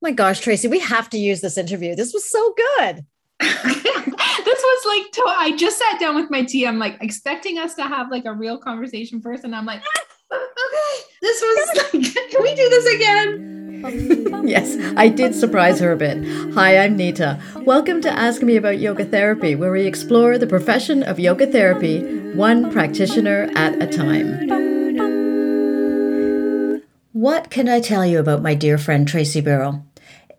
my gosh, Tracy, we have to use this interview. This was so good. this was like to- I just sat down with my tea. I'm like expecting us to have like a real conversation first, and I'm like, okay, this was like, can we do this again? yes, I did surprise her a bit. Hi, I'm Nita. Welcome to Ask Me About Yoga Therapy, where we explore the profession of yoga therapy, one practitioner at a time. What can I tell you about my dear friend Tracy Birrell?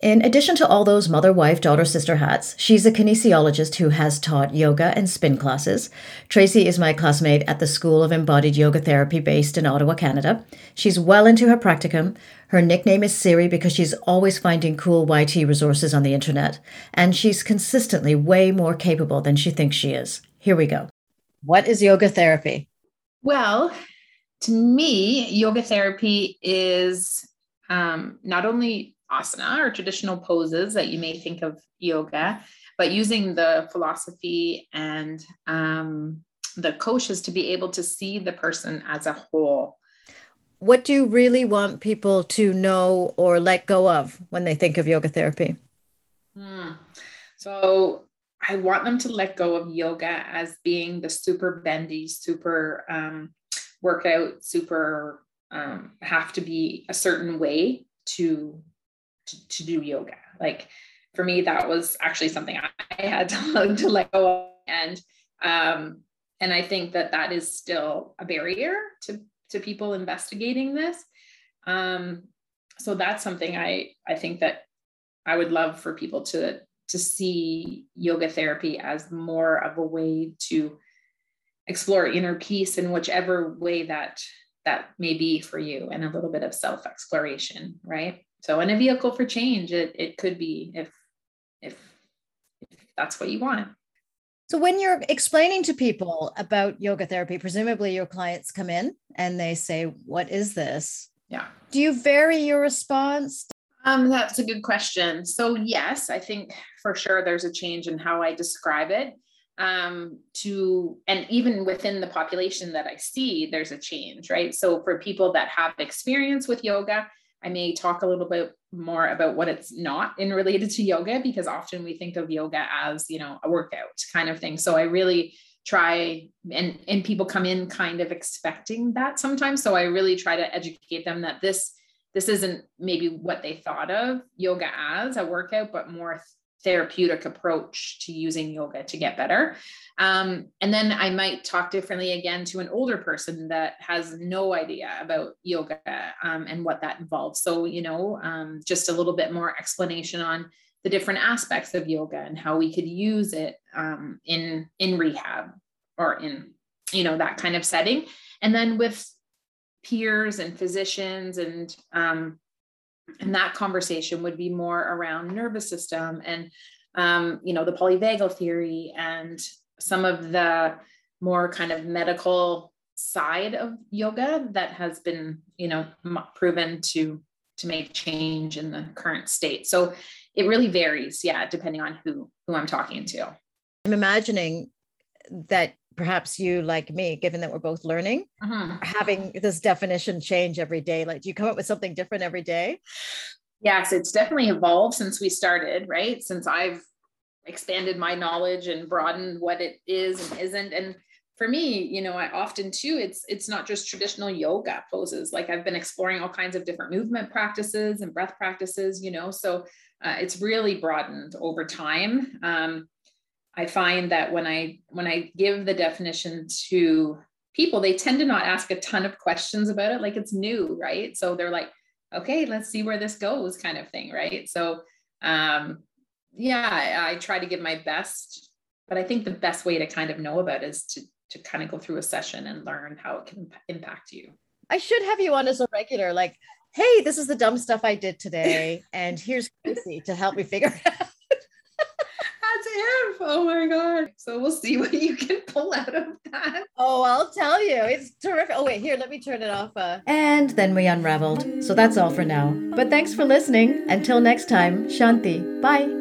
In addition to all those mother, wife, daughter, sister hats, she's a kinesiologist who has taught yoga and spin classes. Tracy is my classmate at the School of Embodied Yoga Therapy based in Ottawa, Canada. She's well into her practicum. Her nickname is Siri because she's always finding cool YT resources on the internet. And she's consistently way more capable than she thinks she is. Here we go. What is yoga therapy? Well, to me, yoga therapy is um, not only asana or traditional poses that you may think of yoga, but using the philosophy and um, the koshas to be able to see the person as a whole. What do you really want people to know or let go of when they think of yoga therapy? Hmm. So I want them to let go of yoga as being the super bendy, super um, workout, super um, have to be a certain way to to, to do yoga. Like for me, that was actually something I had to, to let go of. And, um, and I think that that is still a barrier to, to people investigating this. Um, so that's something I, I think that I would love for people to, to see yoga therapy as more of a way to explore inner peace in whichever way that that may be for you and a little bit of self exploration right so in a vehicle for change it, it could be if, if if that's what you want. So when you're explaining to people about yoga therapy presumably your clients come in and they say what is this? Yeah. Do you vary your response? Um, that's a good question. So yes i think for sure there's a change in how i describe it. Um, to and even within the population that i see there's a change right? So for people that have experience with yoga I may talk a little bit more about what it's not in related to yoga because often we think of yoga as, you know, a workout kind of thing. So I really try and and people come in kind of expecting that sometimes. So I really try to educate them that this this isn't maybe what they thought of yoga as a workout, but more therapeutic approach to using yoga to get better. Um, and then I might talk differently again to an older person that has no idea about yoga um, and what that involves. So, you know, um, just a little bit more explanation on the different aspects of yoga and how we could use it um, in in rehab or in you know that kind of setting. And then with peers and physicians and um, and that conversation would be more around nervous system and um, you know the polyvagal theory and some of the more kind of medical side of yoga that has been you know proven to to make change in the current state. So it really varies yeah depending on who who i'm talking to. I'm imagining that perhaps you like me given that we're both learning uh-huh. having this definition change every day like do you come up with something different every day? Yes it's definitely evolved since we started right? Since i've expanded my knowledge and broadened what it is and isn't. And for me you know i often too it's it's not just traditional yoga poses. Like i've been exploring all kinds of different movement practices and breath practices you know? So uh, it's really broadened over time. Um, I find that when I when I give the definition to people, they tend to not ask a ton of questions about it, like it's new, right? So they're like, okay, let's see where this goes, kind of thing, right? So um, yeah, I, I try to give my best, but I think the best way to kind of know about is to to kind of go through a session and learn how it can impact you. I should have you on as a regular, like, hey, this is the dumb stuff I did today, and here's Casey to help me figure out. Oh my God. So we'll see what you can pull out of that. Oh, I'll tell you. It's terrific. Oh, wait, here, let me turn it off. Uh... And then we unraveled. So that's all for now. But thanks for listening. Until next time, Shanti. Bye.